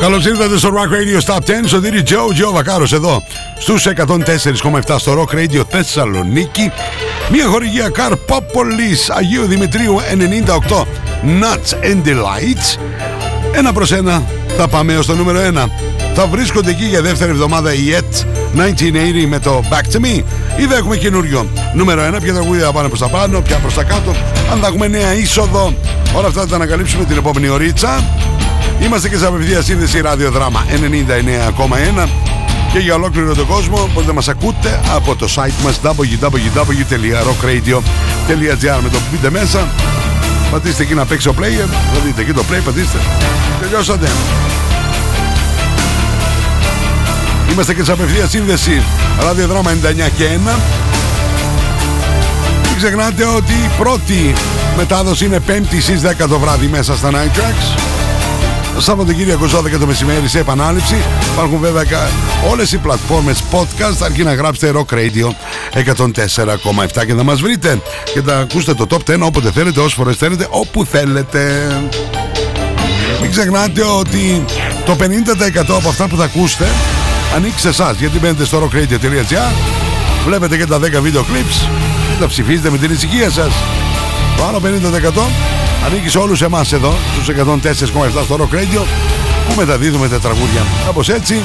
Καλώς ήρθατε στο Rock Radio Stop 10. Στο δίρι Joe, Joe Βακάρος εδώ στους 104,7 στο Rock Radio Θεσσαλονίκη. Μια χορηγία Καρπόπολη Αγίου Δημητρίου 98 Nuts and Delights. Ένα προς ένα θα πάμε ω το νούμερο 1. Θα βρίσκονται εκεί για δεύτερη εβδομάδα η ET 1980 με το Back to Me. Ή θα έχουμε καινούριο νούμερο 1. Ποια τραγούδια θα πάνε προς τα πάνω, ποια προς τα κάτω. Αν θα έχουμε νέα είσοδο. Όλα αυτά θα τα ανακαλύψουμε την επόμενη ωρίτσα. Είμαστε και σε απευθεία σύνδεση ραδιοδράμα 99,1 και για ολόκληρο τον κόσμο μπορείτε να μας ακούτε από το site μας www.rockradio.gr με το που μπείτε μέσα. Πατήστε εκεί να παίξει ο player θα δείτε εκεί το play πατήστε. Τελειώσατε. Είμαστε και σε απευθεία σύνδεση ραδιοδράμα 99 και 1 μην ξεχνάτε ότι η πρώτη μετάδοση είναι 5η στις 10 το βράδυ μέσα στα Night Tracks Σαββατοκύριακο 12 το μεσημέρι σε επανάληψη. Υπάρχουν βέβαια όλες οι πλατφόρμες podcast. Αρκεί να γράψετε Rock Radio 104,7 και να μας βρείτε και να ακούσετε το top 10 όποτε θέλετε, όσες φορές θέλετε, όπου θέλετε. Μην ξεχνάτε ότι το 50% από αυτά που θα ακούσετε ανοίξει σε εσάς γιατί μπαίνετε στο rockradio.gr, βλέπετε και τα 10 βίντεο clips και τα ψηφίζετε με την ησυχία σας. Το άλλο 50% Ανήκεις σε όλους εμάς εδώ Στους 104,7 στο Rock Radio Που μεταδίδουμε τα τραγούδια. Κάπως έτσι.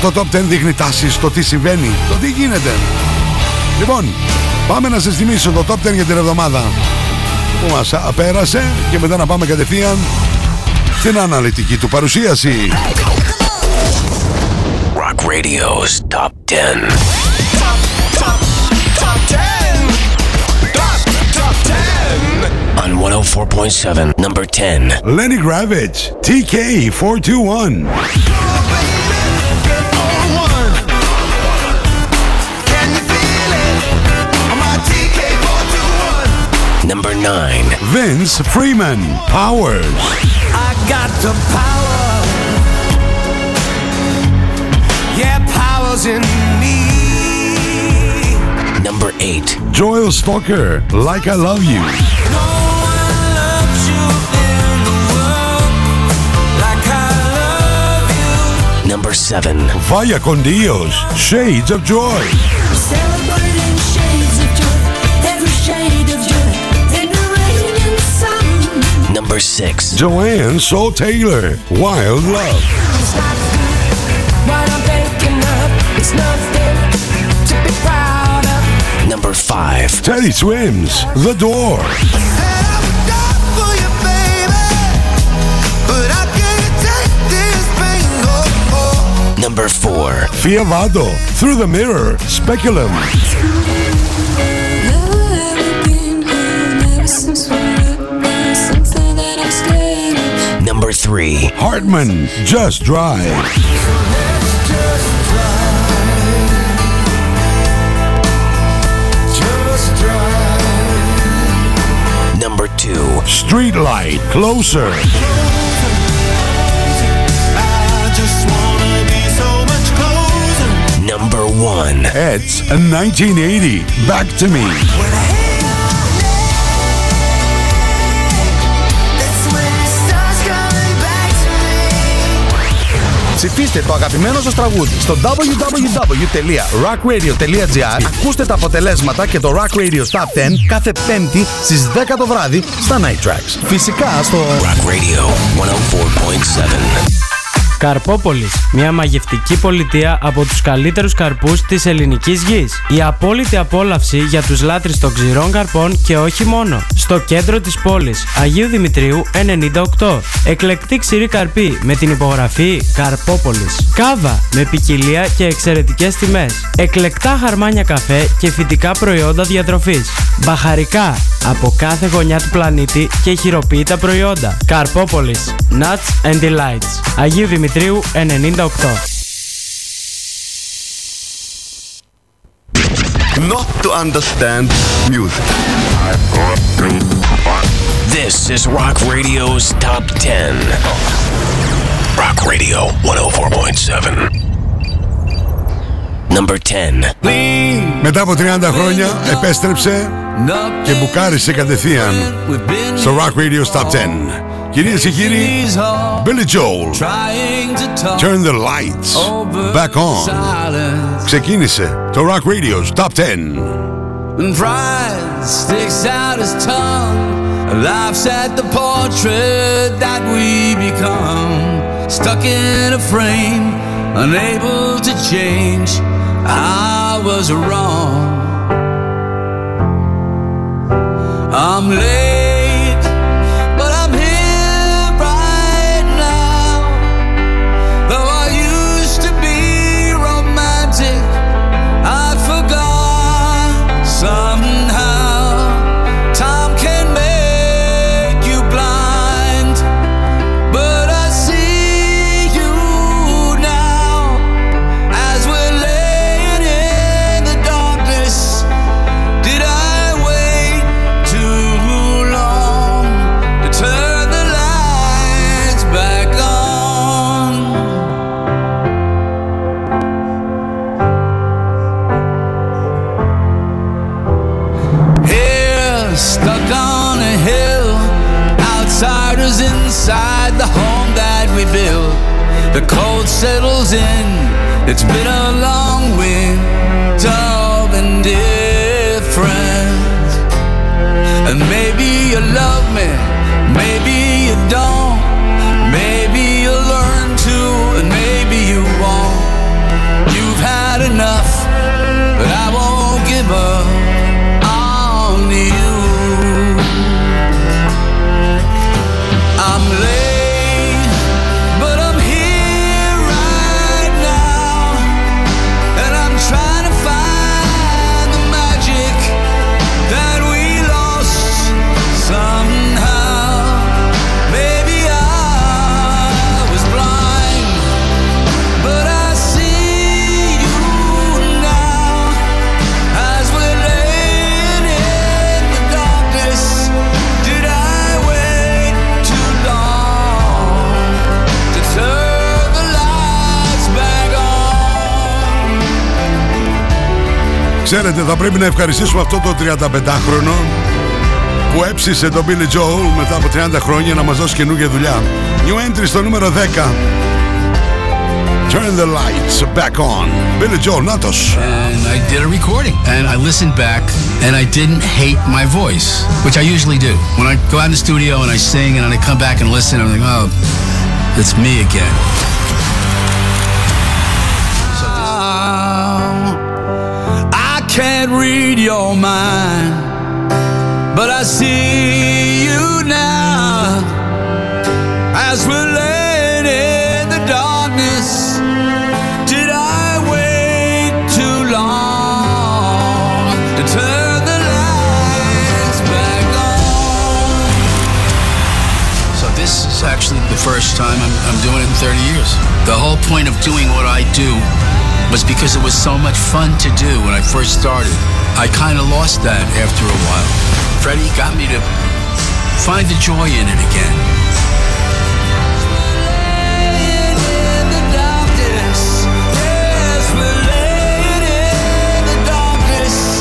Το Top 10 δείχνει τάσεις Το τι συμβαίνει, το τι γίνεται. Λοιπόν, πάμε να σας θυμίσω Το Top 10 για την εβδομάδα. Που μας απέρασε Και μετά να πάμε κατευθείαν Στην αναλυτική του παρουσίαση. Rock Radio's Top 10 104.7, number 10. Lenny Gravitch, TK421. Number 9. Vince Freeman, Powers. I got the power. Yeah, powers in me. Number 8. Joel Stalker, Like I Love You. Number 7. Vaya con Dios, Shades of Joy. Celebrating shades of joy, every shade of joy, in the rain and sun. Number 6. Joanne Soul Taylor, Wild Love. Good, what I'm thinking of. It's nothing to be proud of. Number 5. Teddy Swims, The Door. for Fia Vado, Through the Mirror, Speculum. Number three, Hartman, Just Drive. Number two, Streetlight Closer. Number 1. It's a 1980, Back to Me. Ψηφίστε το αγαπημένο σας τραγούδι στο www.rockradio.gr Ακούστε τα αποτελέσματα και το Rock Radio Top 10 κάθε πέμπτη στις 10 το βράδυ στα Night Tracks. Φυσικά στο Rock Radio 104.7. Καρπόπολης, μια μαγευτική πολιτεία από τους καλύτερους καρπούς της ελληνικής γης. Η απόλυτη απόλαυση για τους λάτρεις των ξηρών καρπών και όχι μόνο. Στο κέντρο της πόλης, Αγίου Δημητρίου 98. Εκλεκτή ξηρή καρπή με την υπογραφή Καρπόπολης. Κάβα με ποικιλία και εξαιρετικές τιμές. Εκλεκτά χαρμάνια καφέ και φυτικά προϊόντα διατροφής. Μπαχαρικά από κάθε γωνιά του πλανήτη και χειροποίητα προϊόντα. Καρπόπολης. Nuts and Delights. Αγίου Δημητρίου 98. not to understand music. This is Rock Radio's Top 10. Rock Radio 104.7. Number 10. Μετά από 30 χρόνια επέστρεψε και μπουκάρισε κατευθείαν στο Rock Radio Top 10. Κυρίες και κύριοι, He's all Billy Joel, trying to talk Turn the Lights over Back On. silence. Ξεκίνησε το Rock Radio's Top 10. And pride sticks out his tongue, laughs at the portrait that we become. Stuck in a frame, unable to change. I was wrong. I'm late, It's bitter Ξέρετε, θα πρέπει να ευχαριστήσουμε αυτό το 35χρονο που έψησε τον Billy Joel μετά από 30 χρόνια να μας δώσει καινούργια δουλειά. New entry στο νούμερο 10. Turn the lights back on. Billy Joel, νάτος. and I did a recording and I listened back and I didn't hate my voice, which I usually do. When I go out in the studio and I sing and then I come back and listen, I'm like, oh, it's me again. Your mind, but I see you now as we're laying in the darkness. Did I wait too long to turn the lights back on? So this is actually the first time I'm, I'm doing it in 30 years. The whole point of doing what I do was because it was so much fun to do when I first started. I kind of lost that after a while. Freddie got me to find the joy in it again. Laying in the darkness, yes, we're laying in the darkness.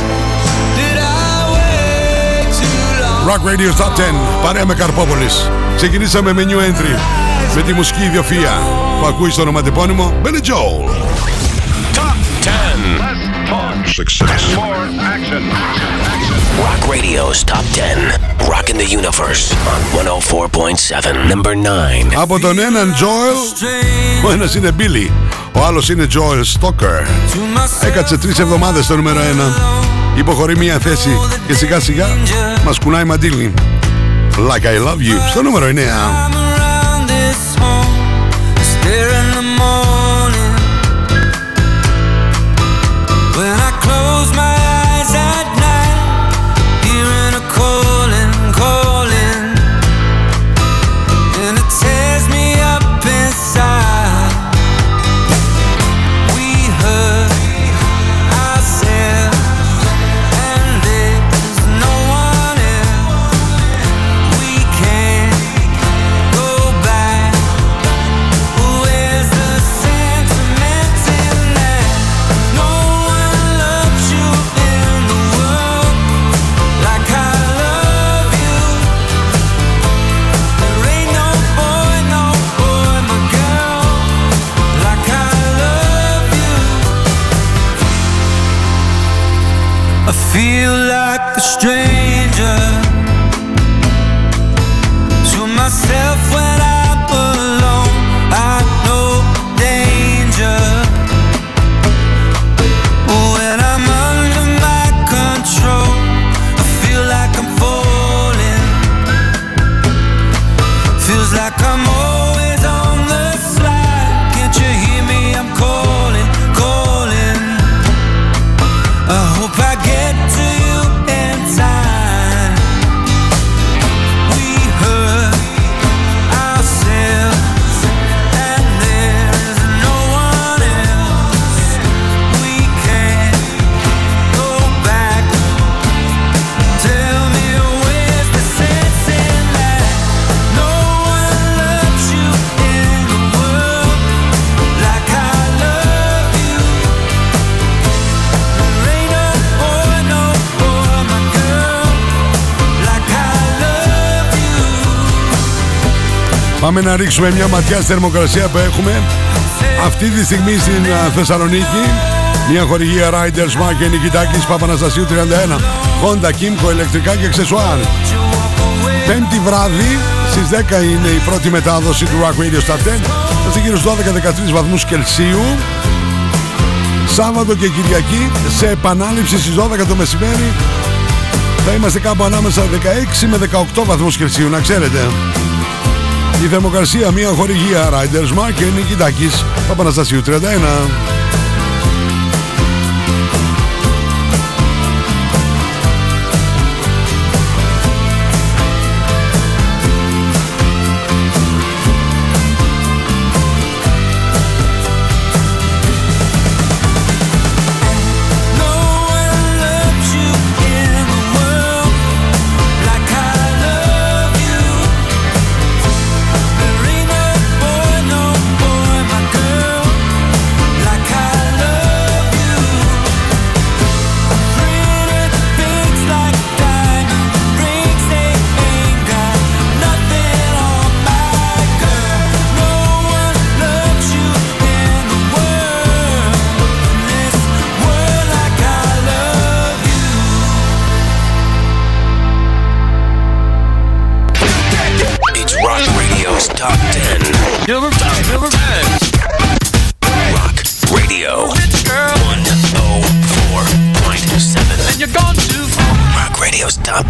Did I wait too long? Rock Radio Top 10. Παρέα με Καρπόπολης. Ξεκινήσαμε με new entry. Με τη μουσική ιδιοφία που ακούει στο ονοματεπώνυμο Billy Joel. Top 10. Success. More action. Rock Radio's Top 10. Rocking the Universe on 104.7. Number 9. Από τον έναν Joel, ο ένας είναι Billy, ο άλλος είναι Joel Stoker. Έκατσε τρεις εβδομάδες στο νούμερο 1. Υποχωρεί μία θέση και σιγά σιγά μας κουνάει μαντήλι. Like I love you στο νούμερο 9. Strange. Πάμε να ρίξουμε μια ματιά στη θερμοκρασία που έχουμε αυτή τη στιγμή στην α, Θεσσαλονίκη. Μια χορηγία Riders Mark και Νικητάκης Παπαναστασίου 31. Honda Kimco ηλεκτρικά και αξεσουάρ. Πέμπτη βράδυ στις 10 είναι η πρώτη μετάδοση του Rock Radio Star 10. Είμαστε γύρω στους 12-13 βαθμούς Κελσίου. Σάββατο και Κυριακή σε επανάληψη στις 12 το μεσημέρι θα είμαστε κάπου ανάμεσα 16 με 18 βαθμούς Κελσίου, να ξέρετε. Η θερμοκρασία, μια χορηγία Riders Mark και Νικητάκης Παπαναστασίου 31. Top 10. Number 10. Number 10. Rock Radio 104.7. And you're gone Radio's Top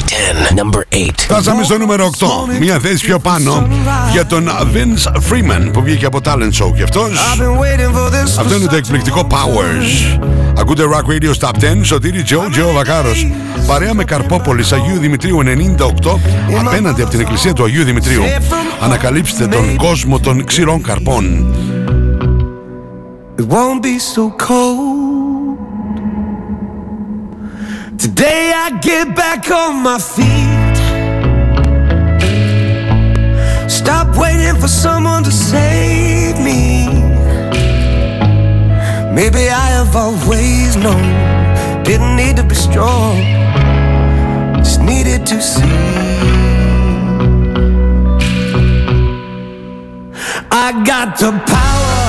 10. Number 8. Φτάσαμε στο νούμερο 8. Μια θέση πιο πάνω για τον Vince Freeman που βγήκε από Talent Show και αυτός. I've been waiting for this Αυτό είναι το εκπληκτικό Powers. Ακούτε Rock Radio Top 10, Σωτήρι Τζο, Τζο Βακάρος. Παρέα με Καρπόπολης Αγίου Δημητρίου 98, απέναντι από την εκκλησία του Αγίου Δημητρίου. Ανακαλύψτε τον κόσμο των ξηρών καρπών. It won't be so cold. Today I get back on my feet. Stop waiting for someone to save me. Maybe I have always known. Didn't need to be strong. Just needed to see. I got the power.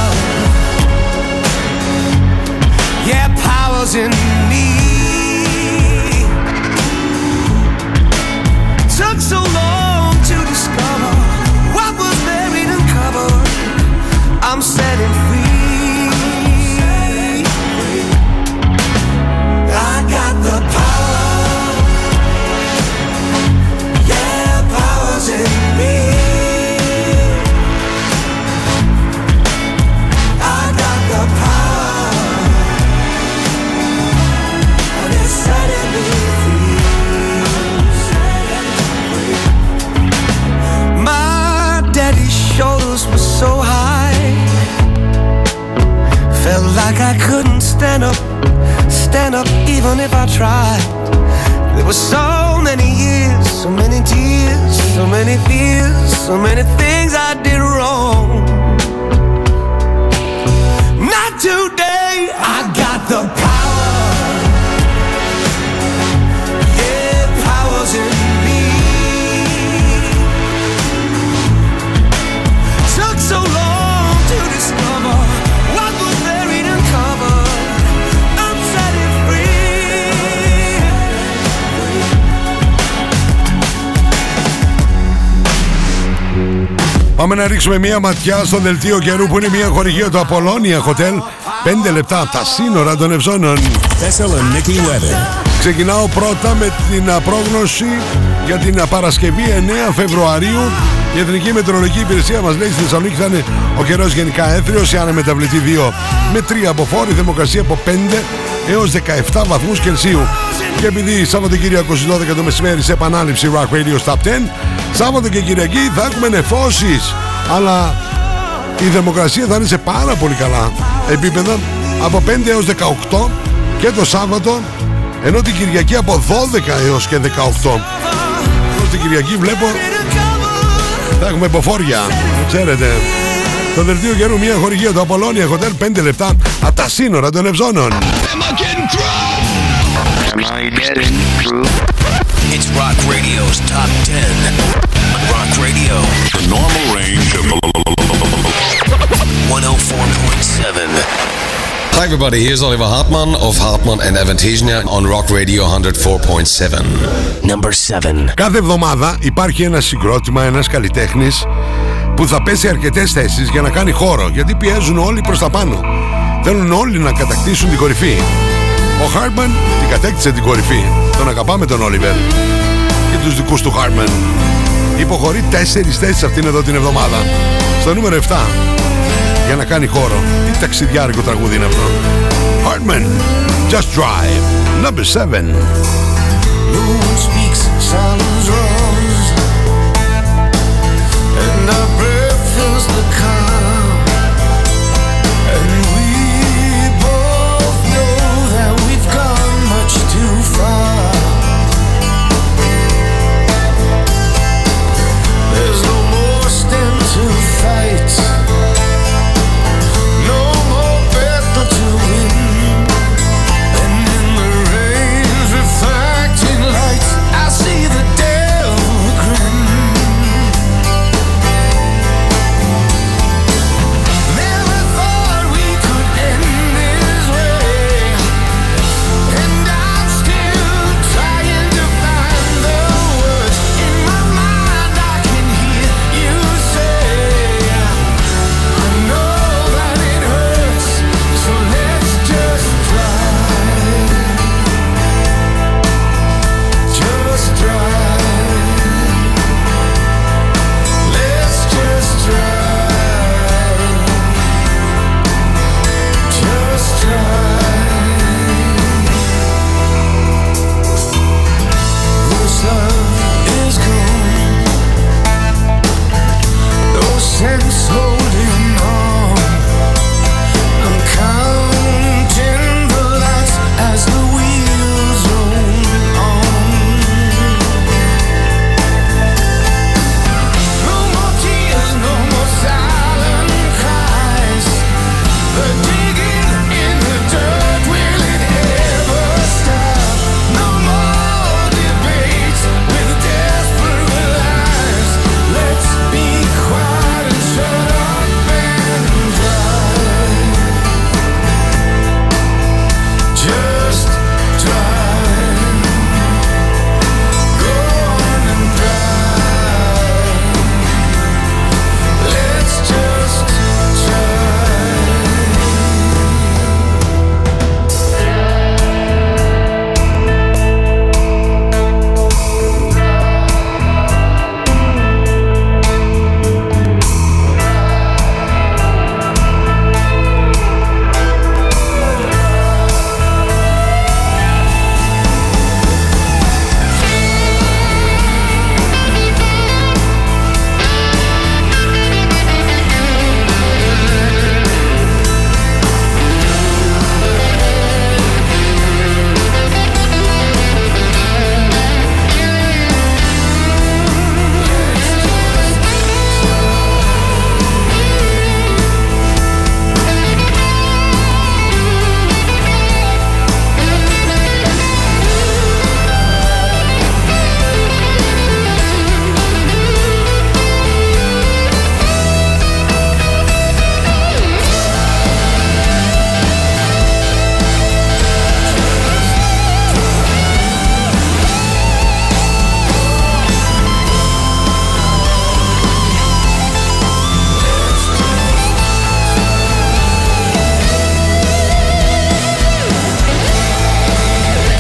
Yeah, power's in me. I'm setting free. Even if I tried. There were so many years, so many tears, so many fears, so many things I did wrong. Not today. I got the power. Πάμε να ρίξουμε μία ματιά στο δελτίο καιρού που είναι μία χορηγία του Απολώνια Hotel 5 λεπτά από τα σύνορα των Ευζώνων. Thessaloniki weather. Ξεκινάω πρώτα με την α, πρόγνωση για την α, Παρασκευή 9 Φεβρουαρίου. Η Εθνική Μετεωρολογική Υπηρεσία μας λέει στη Θεσσαλονίκη θα είναι ο καιρός γενικά έθριος, η αναμεταβλητή 2 με 3 από φόρη, θερμοκρασία από 5 έως 17 βαθμούς Κελσίου. Και επειδή Σάββατο στις 12 το μεσημέρι σε επανάληψη Rock Radio Stop 10, Σάββατο και Κυριακή θα έχουμε νεφώσεις. Αλλά η θερμοκρασία θα είναι σε πάρα πολύ καλά επίπεδα από 5 έως 18 και το Σάββατο ενώ την Κυριακή από 12 έως και 18 ενώ την Κυριακή βλέπω θα έχουμε υποφόρια ξέρετε. Το δελτίο καιρού μια χορηγία του Απολώνια Hotel 5 λεπτά από τα σύνορα των Ευζώνων It's Rock Radio's Top 10. On Rock Radio, The normal range of 104.7. Hi everybody, here's Oliver Hartmann of Hartmann and Avantasia on Rock Radio 104.7. Number 7. Κάθε εβδομάδα υπάρχει ένα συγκρότημα, ένας καλλιτέχνης που θα πέσει αρκετές θέσεις για να κάνει χώρο γιατί πιέζουν όλοι προς τα πάνω. Θέλουν όλοι να κατακτήσουν την κορυφή. Ο Χάρτμαν την κατέκτησε την κορυφή. Τον αγαπάμε τον Όλιβερ και τους δικούς του Χάρτμαν. Υποχωρεί τέσσερις θέσεις αυτήν εδώ την εβδομάδα. Στο νούμερο 7 για να κάνει χώρο. Τι ταξιδιάρικο τραγούδι είναι αυτό. Hartman, Just Drive, number 7. No one speaks,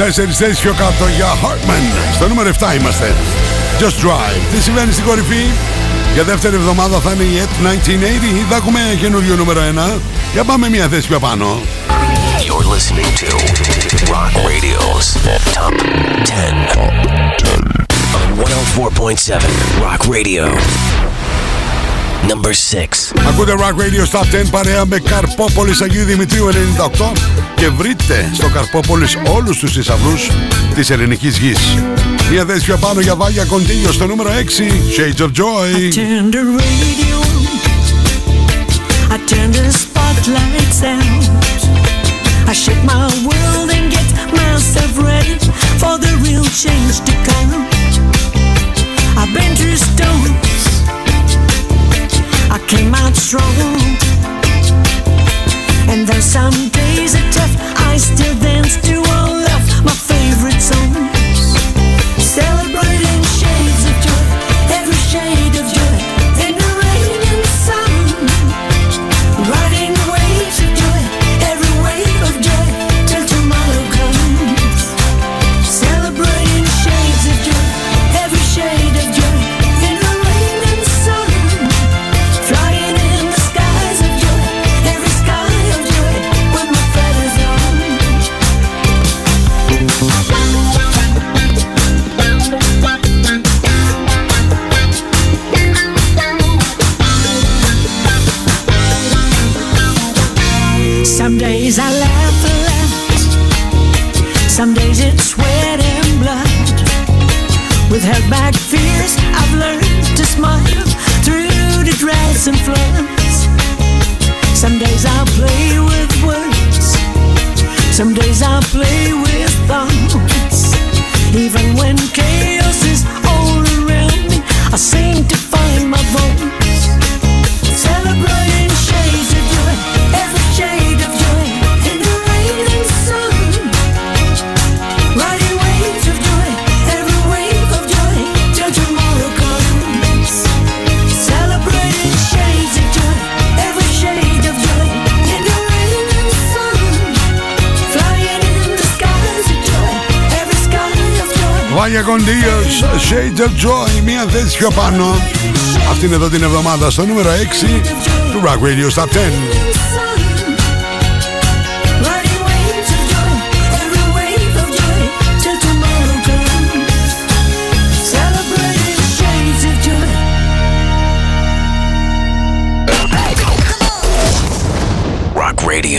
Τέσσερις θέσεις πιο κάτω για Hartman. Στο νούμερο 7 είμαστε. Just Drive. Τι συμβαίνει στην κορυφή; Για δεύτερη εβδομάδα θα είναι η At 1980. Θα έχουμε καινούριο νούμερο 1. Για πάμε μια θέση πιο πάνω. You're listening to Rock Radio's Top 10 on 104.7 Rock Radio. Number 6. Ακούτε Rock Radio Stop 10 παρέα με Καρπόπολης Αγίου Δημητρίου 98 και βρείτε στο Καρπόπολης όλους τους θησαυρούς της ελληνικής γης. Μια θέση πάνω για βάλια κοντίνιο στο νούμερο 6. Shades of Joy. I shake my world and get myself ready for the real change to come. Out strong. And though some days are tough, I still dance to all Shades of Joy. Μια θέση πιο πάνω. Αυτή είναι εδώ την εβδομάδα στο νούμερο 6 του Rock Radio Top 10. Riding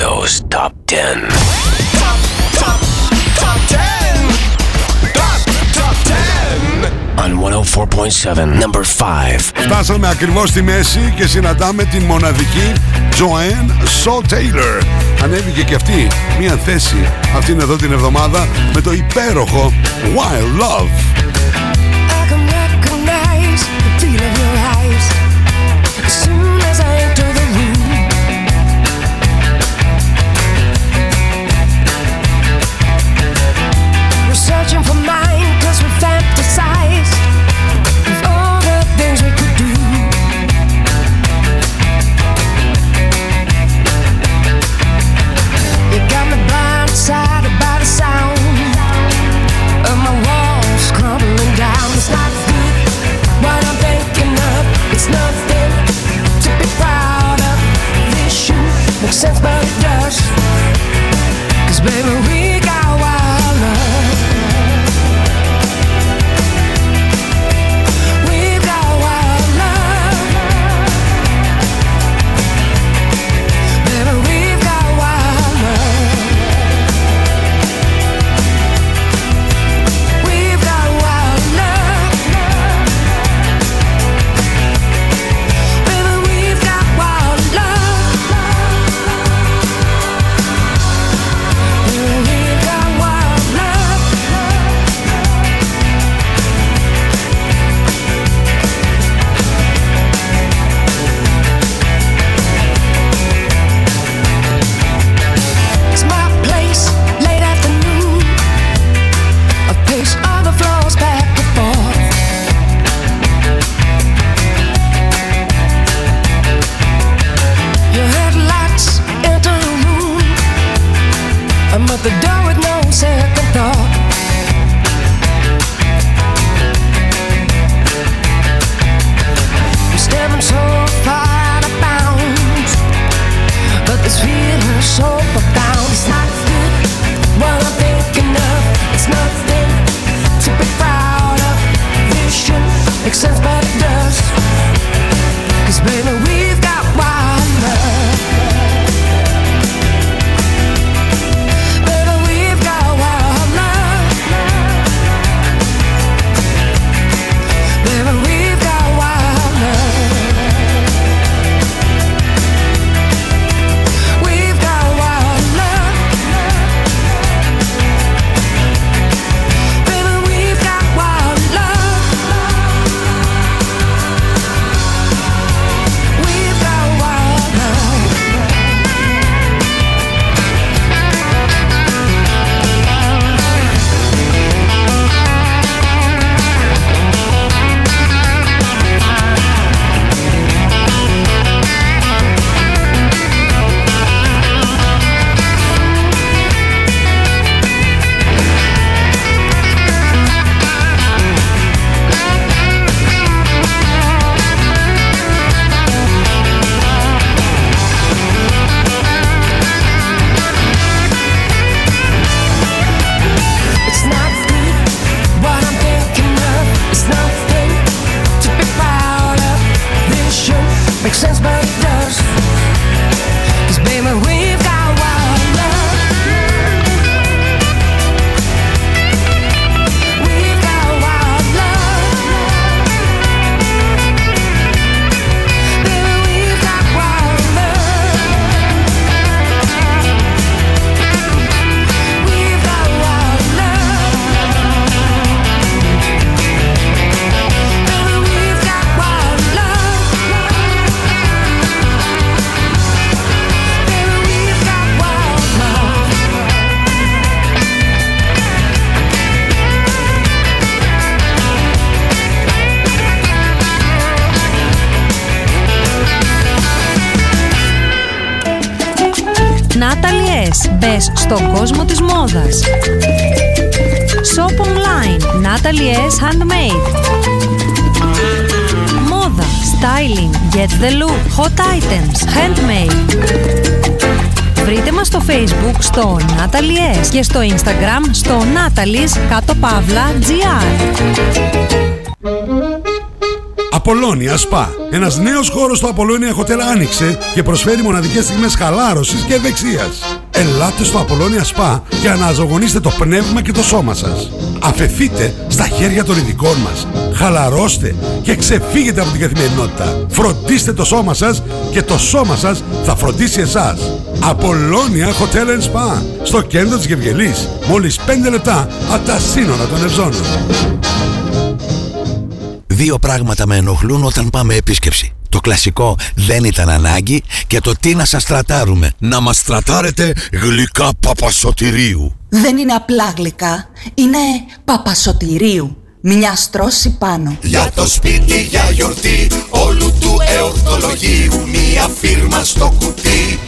waves number 5. Φτάσαμε ακριβώς στη μέση και συναντάμε την μοναδική Joanne Saul Taylor. Ανέβηκε και αυτή μια θέση αυτήν εδώ την εβδομάδα με το υπέροχο Wild Love. Στον κόσμο της μόδας. Shop online. Natalie S. Handmade. Μόδα. Styling. Get the look. Hot items. Handmade. Βρείτε μας στο facebook στο Natalie S. και στο instagram στο Natalie's κάτω παύλα GR. Απολώνια Spa. Ένας νέος χώρος στο Απολώνια Hotel άνοιξε και προσφέρει μοναδικές στιγμές χαλάρωσης και ευεξίας. Ελάτε στο Απολώνια Spa και αναζωογονήστε το πνεύμα και το σώμα σας. Αφεθείτε στα χέρια των ειδικών μας. Χαλαρώστε και ξεφύγετε από την καθημερινότητα. Φροντίστε το σώμα σας και το σώμα σας θα φροντίσει εσάς. Απολώνια Hotel and Spa. Στο κέντρο της Γευγελής. Μόλις 5 λεπτά από τα σύνορα των Ευζώνων. Δύο πράγματα με ενοχλούν όταν πάμε επίσκεψη. Το κλασικό δεν ήταν ανάγκη και το τι να σας τρατάρουμε. Να μας τρατάρετε γλυκά παπασωτηρίου. Δεν είναι απλά γλυκά, είναι παπασωτηρίου. Μια στρώση πάνω. Για το σπίτι, για γιορτή όλου του εορτολογίου Μία φίρμα στο κουτί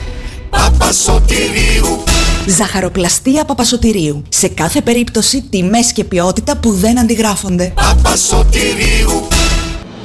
Παπασωτηρίου Ζαχαροπλαστεία Παπασωτηρίου. Σε κάθε περίπτωση τιμές και ποιότητα που δεν αντιγράφονται. Παπασωτηρίου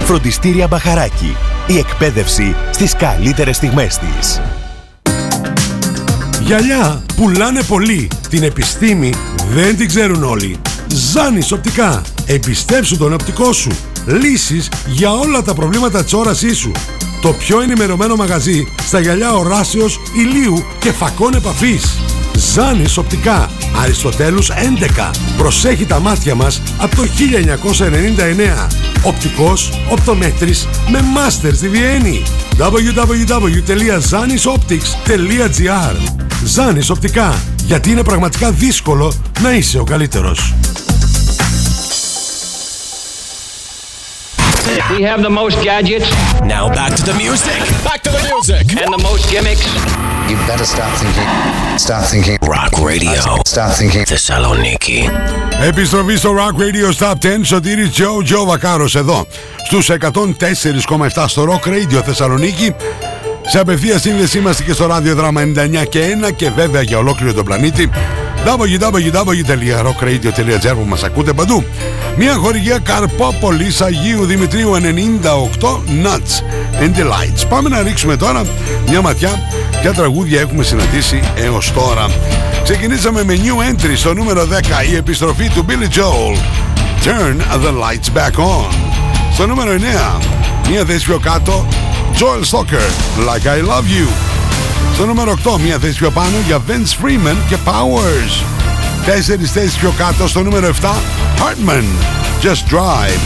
Φροντιστήρια Μπαχαράκι. Η εκπαίδευση στις καλύτερες στιγμές της. Γυαλιά πουλάνε πολύ. Την επιστήμη δεν την ξέρουν όλοι. Ζάνης οπτικά. Εμπιστέψου τον οπτικό σου. Λύσεις για όλα τα προβλήματα της όρασής σου. Το πιο ενημερωμένο μαγαζί στα γυαλιά οράσεως, ηλίου και φακών επαφής. Ζάνης οπτικά. Αριστοτέλους 11. Προσέχει τα μάτια μας από το 1999. Οπτικός, οπτομέτρης με μάστερς στη Βιέννη. www.zanisoptics.gr Ζάνης οπτικά. Γιατί είναι πραγματικά δύσκολο να είσαι ο καλύτερος. We have the most gadgets. Now back to the music. Back to the music. And the most gimmicks. You better start thinking. Start thinking. Rock Radio. Start thinking. Θεσσαλονίκη. Επιστροφή στο Rock Radio Stop 10 Σωτήρης Τζο Τζο Βακάρος εδώ στους 104,7 στο Rock Radio Θεσσαλονίκη σε απευθεία σύνδεση είμαστε και στο ραδιοδράμα 99 και 1 και βέβαια για ολόκληρο τον πλανήτη www.rockradio.gr που μας ακούτε παντού. Μια χορηγία Καρπόπολης Αγίου Δημητρίου 98 Nuts and Delights. Πάμε να ρίξουμε τώρα μια ματιά Ποια τραγούδια έχουμε συναντήσει έως τώρα. Ξεκινήσαμε με new entry στο νούμερο 10 Η επιστροφή του Billy Joel. Turn the lights back on. Στο νούμερο 9 Μια θέση πιο κάτω Joel Stalker Like I Love You Στο νούμερο 8 μια θέση πιο πάνω για Vince Freeman και Powers. Τέσσερις θέσεις πιο κάτω στο νούμερο 7 Hartman Just Drive.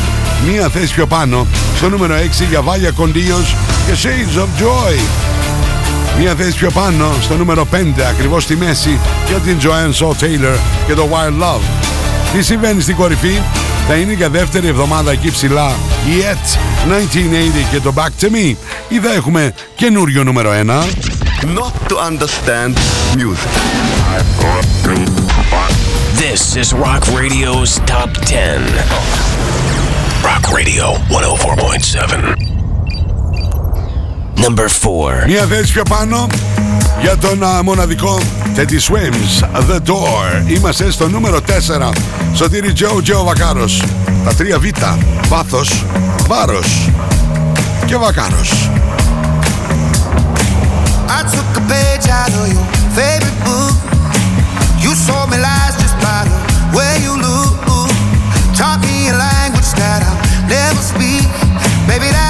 Μια θέση πιο πάνω στο νούμερο 6 για Βάλια Κοντίος και Shades of Joy. Μια θέση πιο πάνω στο νούμερο 5 ακριβώς στη μέση για την Joanne Shaw Taylor και το Wild Love. Τι συμβαίνει στην κορυφή; Θα είναι για δεύτερη εβδομάδα εκεί ψηλά. Yet 1980 και το Back to Me. Ή θα έχουμε καινούριο νούμερο 1 not to understand music. This is Rock Radio's Top 10. Rock Radio 104.7. Number 4. Μία θέση πιο πάνω για τον α, μοναδικό Teddy Swims The Door. Είμαστε στο νούμερο 4. Σωτήρι Τζο Τζο Βακάρος. Τα τρία Β. Βάθος, βάρος και Βακάρος. I took a page out of your favorite book. You me just by language that I'll never speak. Baby, that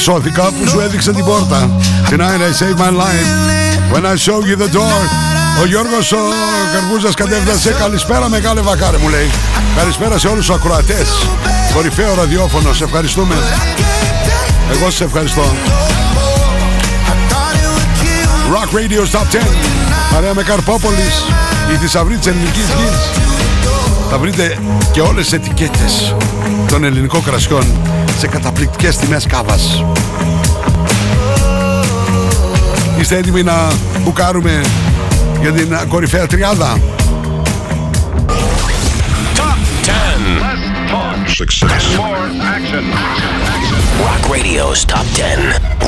σώθηκα που σου έδειξε την πόρτα. Tonight I save my life. When I show you the door. Ο Γιώργος ο Καρβούζας κατέφτασε. Καλησπέρα μεγάλε βακάρε μου λέει. Καλησπέρα σε όλους τους ακροατές. Κορυφαίο ραδιόφωνο, σε ευχαριστούμε. Εγώ σε ευχαριστώ. Rock Radio Top 10 Παρέα με Καρπόπολης. Η θησαυρή της ελληνικής γης Θα βρείτε και όλες τις ετικέτες Των ελληνικών κρασιών Σε καταπληκτικές τιμές κάβας Είστε έτοιμοι να μπουκάρουμε για την α, κορυφαία τριάδα; Success. Rock Radio's Top 10.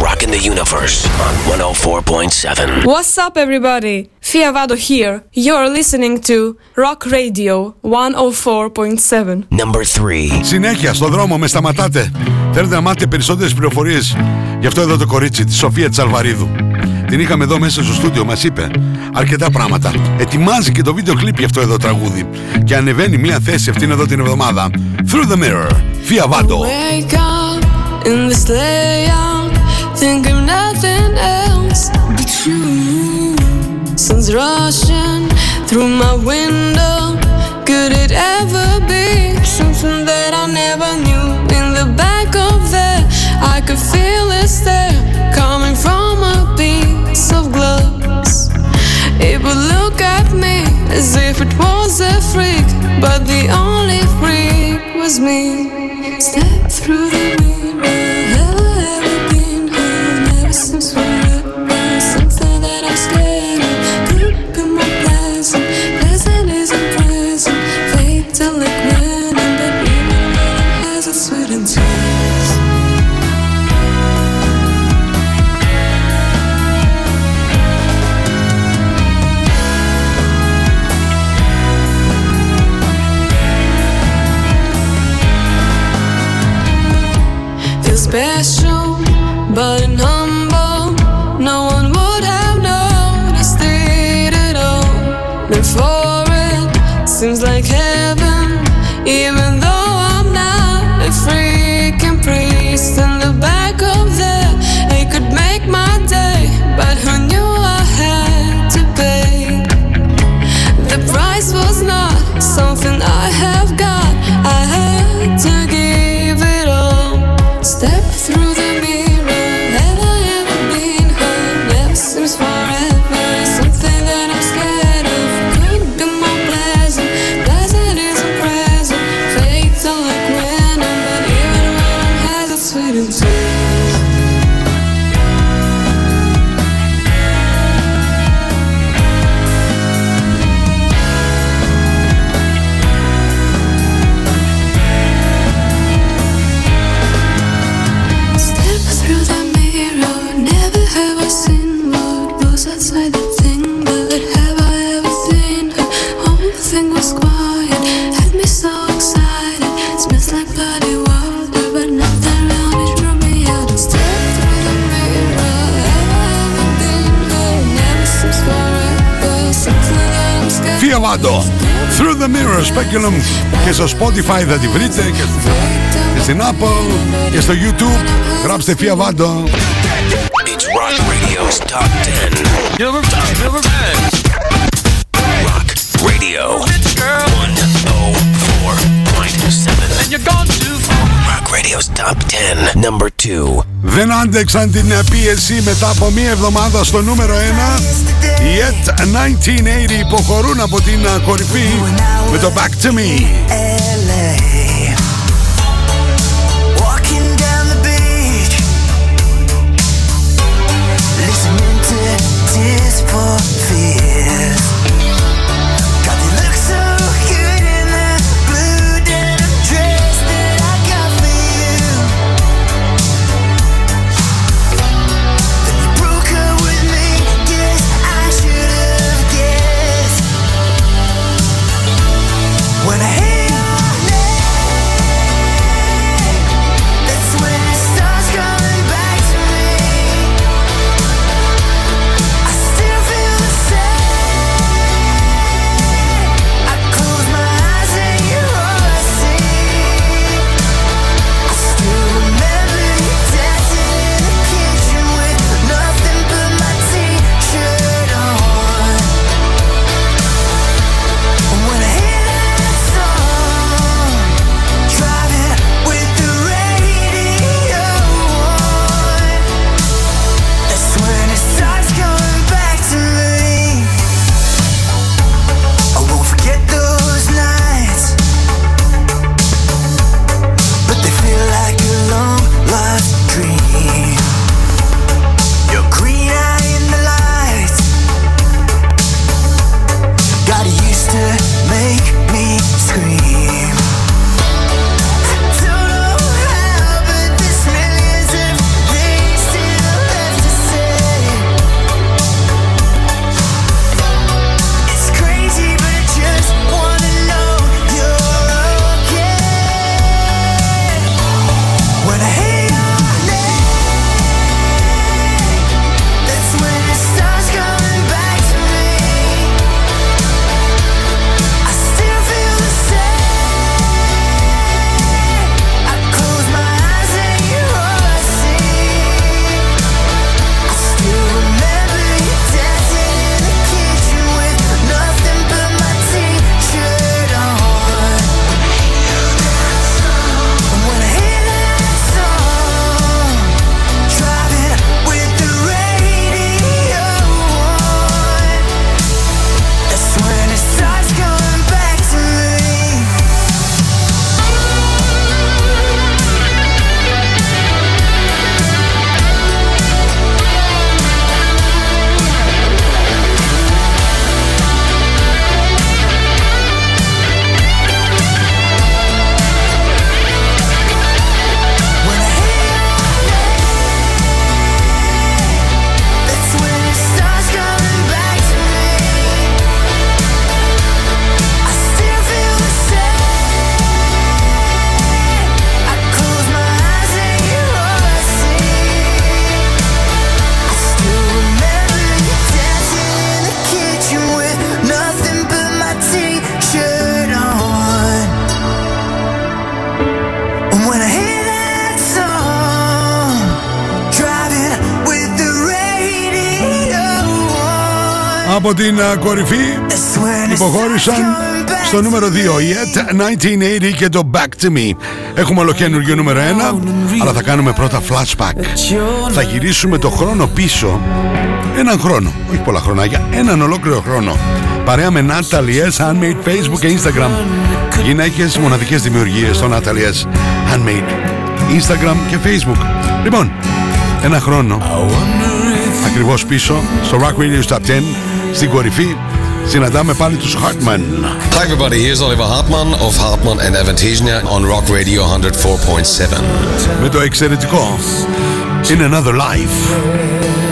Rocking the Universe on 104.7. What's up, everybody? Fiavado here. You're listening to Rock Radio 104.7. Number 3. Συνέχεια στον δρόμο με σταματάτε. Θέλετε να μάθετε περισσότερες πληροφορίες; Γι' αυτό εδώ το κορίτσι, τη Σοφία Τσαλβαρίδου. Την είχαμε εδώ μέσα στο στούντιο, μας είπε αρκετά πράγματα. Ετοιμάζει και το βίντεο κλιπ για αυτό εδώ τραγούδι. Και ανεβαίνει μία θέση αυτήν εδώ την εβδομάδα. Through the Mirror. Fiavado. Wake up in this layout, think of nothing else but you. Sun's rushing through my window. Could it ever be something that I never knew? In the back of there, I could feel it's there, coming from a piece of glass. It would look at me as if it was a freak, but the only freak was me. Step through the mirror. the Mirror Speculum και στο Spotify θα τη βρείτε και, και στην Apple και στο YouTube. Γράψτε Φία Βάντο. It's Rock Radio's Top 10. You're the top, you're the. Rock Radio 104.7. And you're gone too. Radio's Top 10, number 2. Δεν άντεξαν την πίεση μετά από μία εβδομάδα στο νούμερο 1. Yet 1980 υποχωρούν από την κορυφή με το Back to Me. Από την α, κορυφή υποχώρησαν στο νούμερο 2 η ET 1980 και το Back to Me. Έχουμε ολοκένουργιο νούμερο 1, αλλά θα κάνουμε πρώτα flashback. Θα γυρίσουμε το χρόνο πίσω. Έναν χρόνο, όχι πολλά χρονάκια, έναν ολόκληρο χρόνο. Παρέα με Natalie S, Handmade, Facebook και Instagram. Γυναίκες μοναδικές δημιουργίες στο Natalie S, Handmade, Instagram και Facebook. Λοιπόν, ένα χρόνο ακριβώς πίσω στο Rock Radio Top 10 στην κορυφή συναντάμε πάλι τους Hartman. Hi everybody, here's Oliver Hartmann of Hartmann and Avantasia on Rock Radio 104.7. Με το εξαιρετικό In Another Life.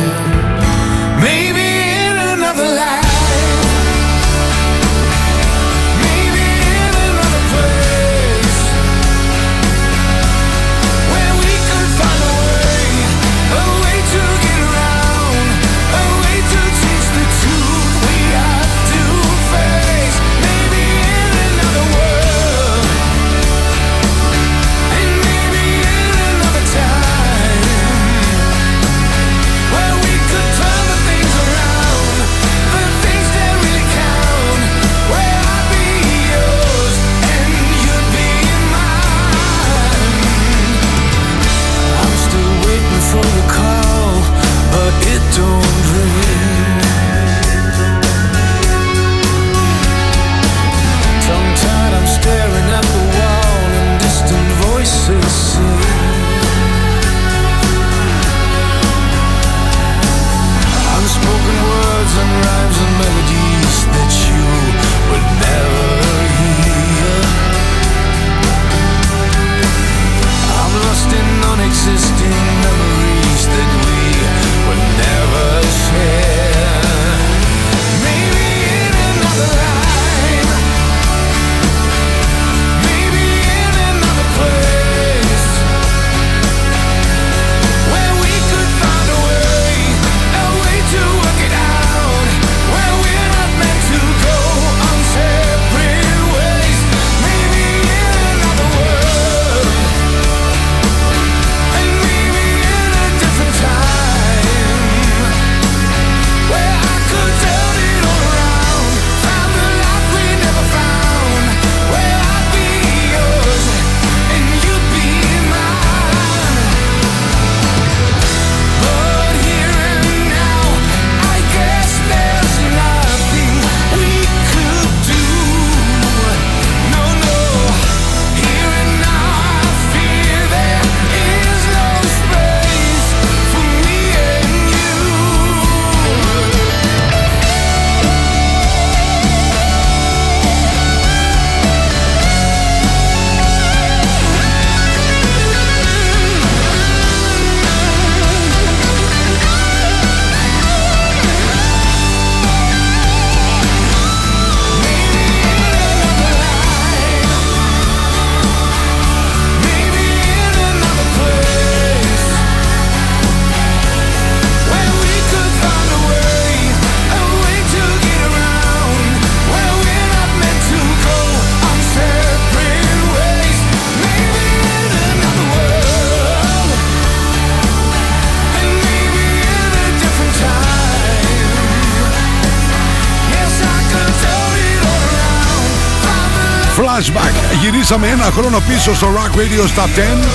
Γυρίσαμε ένα χρόνο πίσω στο Rock Radio Top 10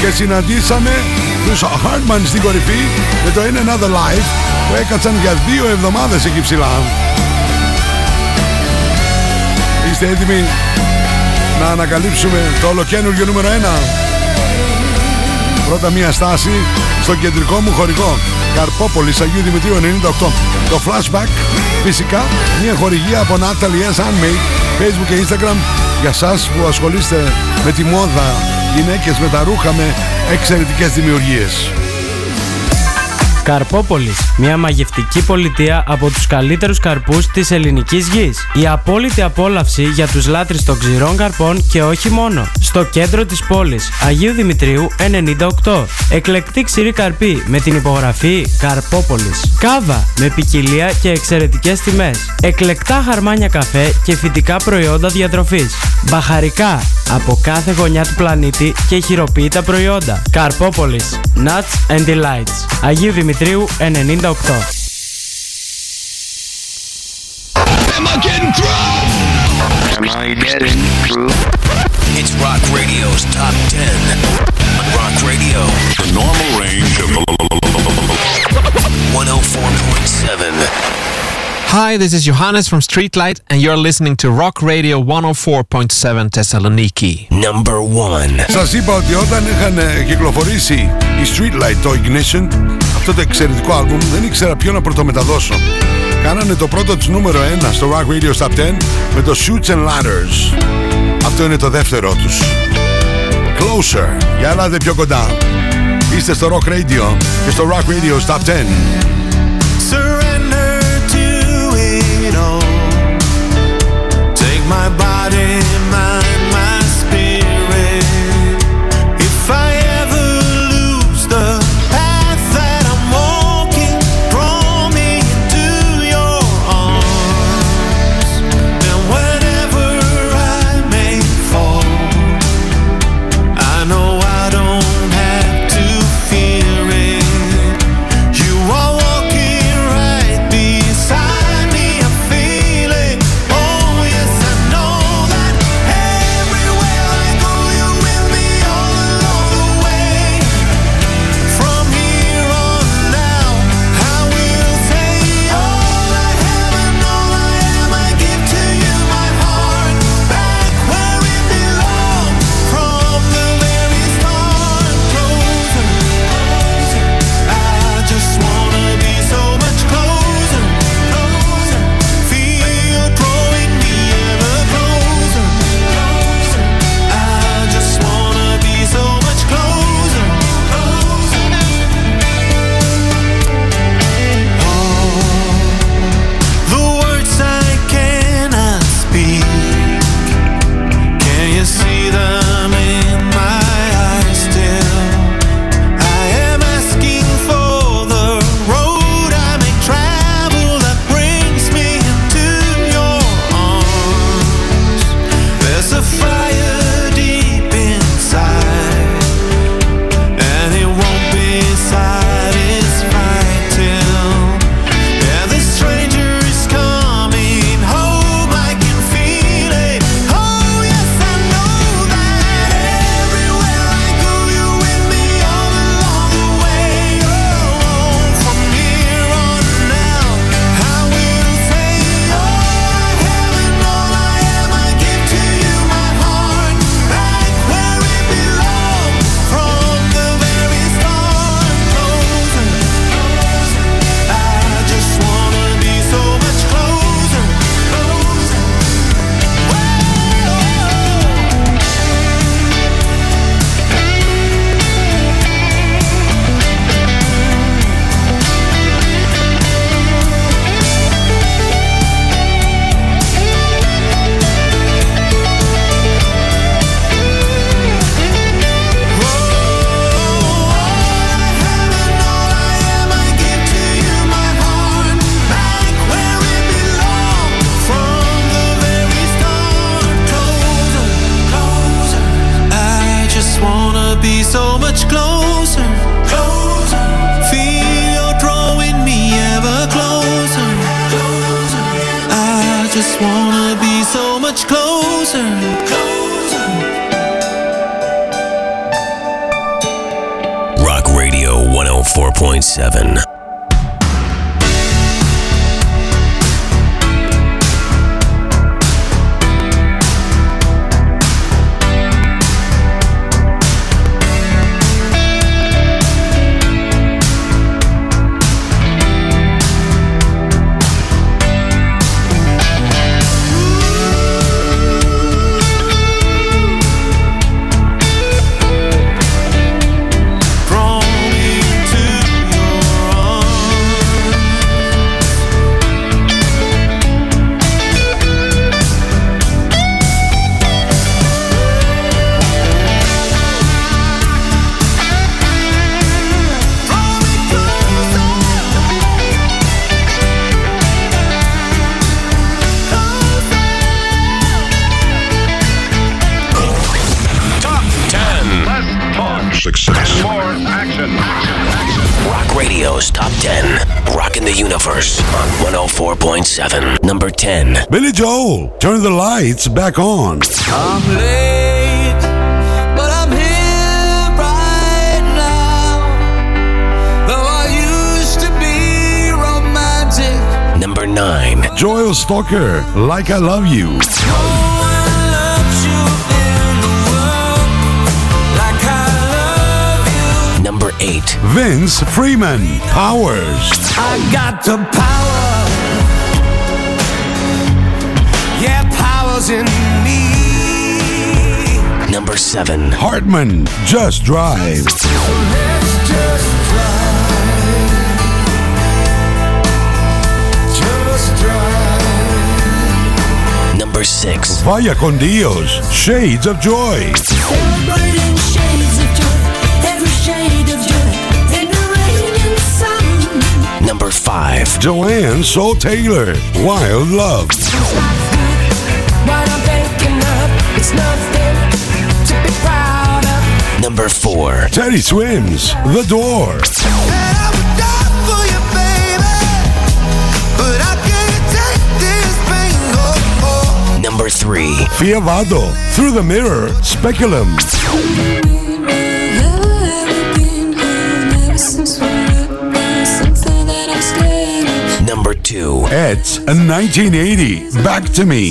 και συναντήσαμε τους Hartman στην κορυφή με το In Another Life που έκατσαν για δύο εβδομάδες εκεί ψηλά. Είστε έτοιμοι να ανακαλύψουμε το ολοκένουργιο νούμερο 1. Πρώτα μία στάση στο κεντρικό μου χωρικό Καρπόπολης Αγίου Δημητρίου 98 Το flashback φυσικά μια χορηγία από Natalie S. Handmade Facebook και Instagram για σας που ασχολείστε με τη μόδα γυναίκες με τα ρούχα με εξαιρετικές δημιουργίες. Καρπόπολης, μια μαγευτική πολιτεία από τους καλύτερους καρπούς της ελληνικής γης. Η απόλυτη απόλαυση για τους λάτρεις των ξηρών καρπών και όχι μόνο. Στο κέντρο της πόλης, Αγίου Δημητρίου 98. Εκλεκτή ξηρή καρπή με την υπογραφή Καρπόπολης. Κάβα με ποικιλία και εξαιρετικές τιμές. Εκλεκτά χαρμάνια καφέ και φυτικά προϊόντα διατροφής. Μπαχαρικά από κάθε γωνιά του πλανήτη και χειροποίητα προϊόντα. Καρπόπολης. Nuts and Delights. Αγίου Δημητρίου 98. Am I getting through? Am I getting through? It's Rock Radio's Top 10. Rock Radio. The normal range of 104.7. Hi, this is Johannes from Streetlight, and you're listening to Rock Radio 104.7 Thessaloniki. Number one. Σα είπα ότι όταν είχαν κυκλοφορήσει η Streetlight, το Ignition, αυτό το εξαιρετικό album, δεν ήξερα ποιο να πρωτομεταδώσω. Κάνανε το πρώτο του νούμερο 1 στο Rock Radio Stop 10 με το Shoots and Ladders. Αυτό είναι το δεύτερο του. Closer, για ελάτε πιο κοντά. Είστε στο Rock Radio και στο Rock Radio Stop 10. my body, my 7. Billy Joel, turn the lights back on. I'm late, but I'm here right now. Though I used to be romantic. Number 9. Joel Stalker, like I love you. Number 8. Vince Freeman, Powers. I got the power. In me. Number 7. Hartman, Just Drive. Let's just drive. Number 6. Vaya con Dios, Shades of Joy. Celebrating shades of joy, every shade of joy, in the rain and sun. Number 5. Joanne Soul Taylor, Wild Love. Number 4. Teddy Swims, The Door. But I can't take this pain no more. Number 3. Fiavado, Through the Mirror, Speculum. Number 2. It's a 1980, Back to Me.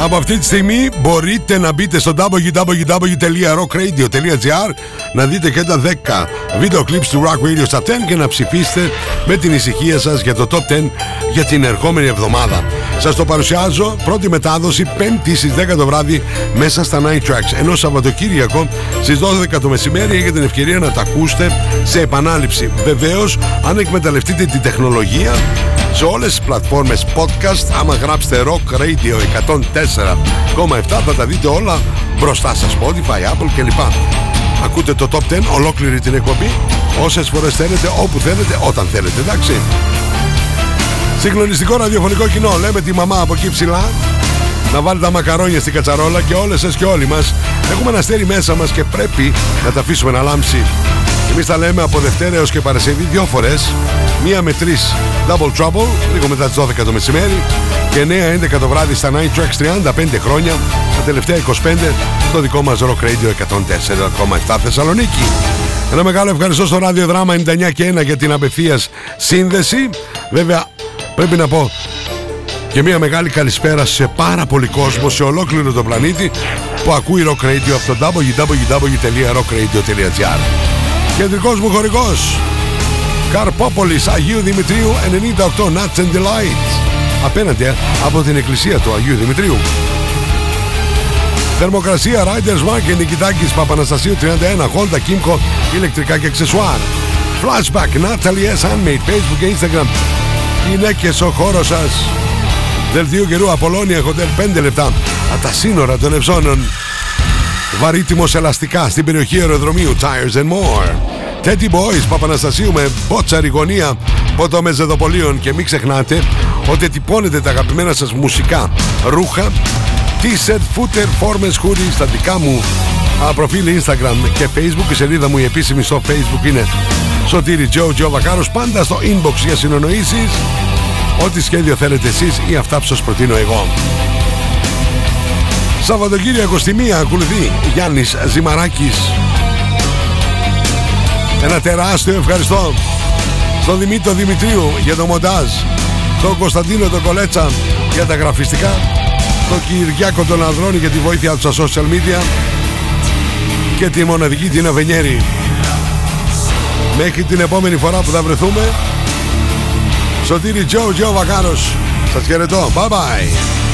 Από αυτή τη στιγμή μπορείτε να μπείτε στο www.rockradio.gr να δείτε και τα 10 βίντεο clips του Rock Radio στα 10 και να ψηφίσετε με την ησυχία σας για το Top 10 για την ερχόμενη εβδομάδα. Σας το παρουσιάζω πρώτη μετάδοση 5η στις 10 το βράδυ μέσα στα Night Tracks ενώ Σαββατοκύριακο στις 12 το μεσημέρι έχετε την ευκαιρία να τα ακούσετε σε επανάληψη. Βεβαίως αν εκμεταλλευτείτε την τεχνολογία σε όλες τις πλατφόρμες podcast άμα γράψετε Rock Radio 104,7 θα τα δείτε όλα μπροστά σας Spotify, Apple κλπ. Ακούτε το Top 10 ολόκληρη την εκπομπή όσες φορές θέλετε, όπου θέλετε, όταν θέλετε, εντάξει. Συγκλονιστικό ραδιοφωνικό κοινό, λέμε τη μαμά από εκεί ψηλά να βάλει τα μακαρόνια στην κατσαρόλα και όλες σας και όλοι μας έχουμε ένα αστέρι μέσα μας και πρέπει να τα αφήσουμε να λάμψει. Εμείς τα λέμε από Δευτέρα έως και Παρασκευή δύο φορές, μία με τρεις Double Trouble, λίγο μετά τις 12 το μεσημέρι και 9-11 το βράδυ στα Night Tracks 35 χρόνια, τα τελευταία 25 στο δικό μας Rock Radio 104,7 Θεσσαλονίκη. Ένα μεγάλο ευχαριστώ στο ράδιο δράμα 99 και 1 για την απευθείας σύνδεση. Βέβαια πρέπει να πω και μια μεγάλη καλησπέρα σε πάρα πολύ κόσμο σε ολόκληρο το πλανήτη που ακούει Rock Radio από το www.rockradio.gr Κεντρικός μου χορηγός Καρπόπολης Αγίου Δημητρίου 98 Nuts and Delights. Απέναντι από την εκκλησία του Αγίου Δημητρίου. Θερμοκρασία Riders Market Νικητάκης Παπαναστασίου 31 Honda Kimco ηλεκτρικά και αξεσουάρ Flashback Natalie S. Handmade Facebook και Instagram Γυναίκες ο χώρος σας. Δελτίο καιρού Απολώνια Hotel 5 λεπτά. Από τα σύνορα των Ευζώνων Βαρύτιμος ελαστικά στην περιοχή αεροδρομίου Tires and More. Teddy Boys Παπαναστασίου με μπότσαρη γωνία Πότο Μεζεδοπολίων. Και μην ξεχνάτε ότι τυπώνετε τα αγαπημένα σας μουσικά ρούχα T-shirt, footer, φόρμες, hoodies στα δικά μου α, προφίλ Instagram και Facebook η σελίδα μου η επίσημη στο Facebook είναι Σωτήρι Joe Joe Βακάρος πάντα στο inbox για συνονοήσεις Ό,τι σχέδιο θέλετε εσείς ή αυτά που σας προτείνω εγώ. Σαββατοκύριακο στη μία ακολουθεί Γιάννης Ζημαράκης. Ένα τεράστιο ευχαριστώ στον Δημήτρη Δημητρίου για το μοντάζ, στον Κωνσταντίνο τον Κολέτσα για τα γραφιστικά, τον Κυριάκο τον Ανδρώνη για τη βοήθεια του στα social media και τη μοναδική την Αβενιέρη. Μέχρι την επόμενη φορά που θα βρεθούμε Σωτήρι Τζο, Τζο Βακάρος. Σας χαιρετώ. Bye bye.